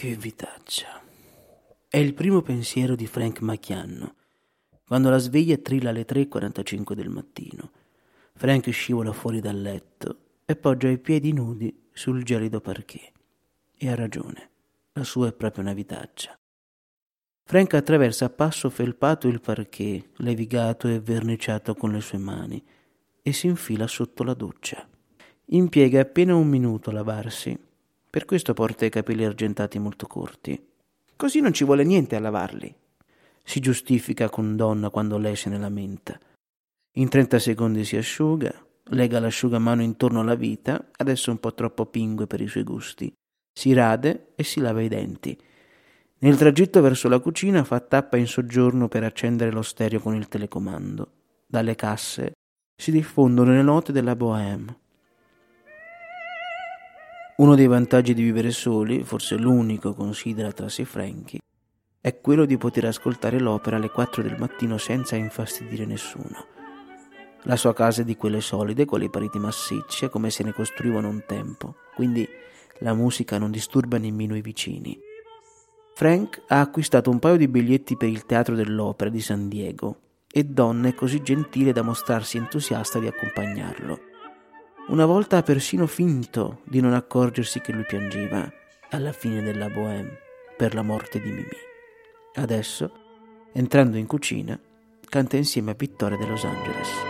Che vitaccia. È il primo pensiero di Frank Macchianno, quando la sveglia trilla alle 3.45 del mattino. Frank scivola fuori dal letto e poggia i piedi nudi sul gelido parquet. E ha ragione, la sua è proprio una vitaccia. Frank attraversa a passo felpato il parquet, levigato e verniciato con le sue mani, e si infila sotto la doccia. Impiega appena un minuto a lavarsi per questo porta i capelli argentati molto corti. Così non ci vuole niente a lavarli. Si giustifica con donna quando lei se ne lamenta. In 30 secondi si asciuga, lega l'asciugamano intorno alla vita, adesso un po' troppo pingue per i suoi gusti. Si rade e si lava i denti. Nel tragitto verso la cucina fa tappa in soggiorno per accendere lo stereo con il telecomando. Dalle casse si diffondono le note della bohème. Uno dei vantaggi di vivere soli, forse l'unico considera tra sé Frankie, è quello di poter ascoltare l'opera alle 4 del mattino senza infastidire nessuno. La sua casa è di quelle solide, con le pareti massicce, come se ne costruivano un tempo, quindi la musica non disturba nemmeno i vicini. Frank ha acquistato un paio di biglietti per il Teatro dell'Opera di San Diego e Donna è così gentile da mostrarsi entusiasta di accompagnarlo. Una volta ha persino finto di non accorgersi che lui piangeva alla fine della bohème per la morte di Mimì. Adesso, entrando in cucina, canta insieme a Vittoria de Los Angeles.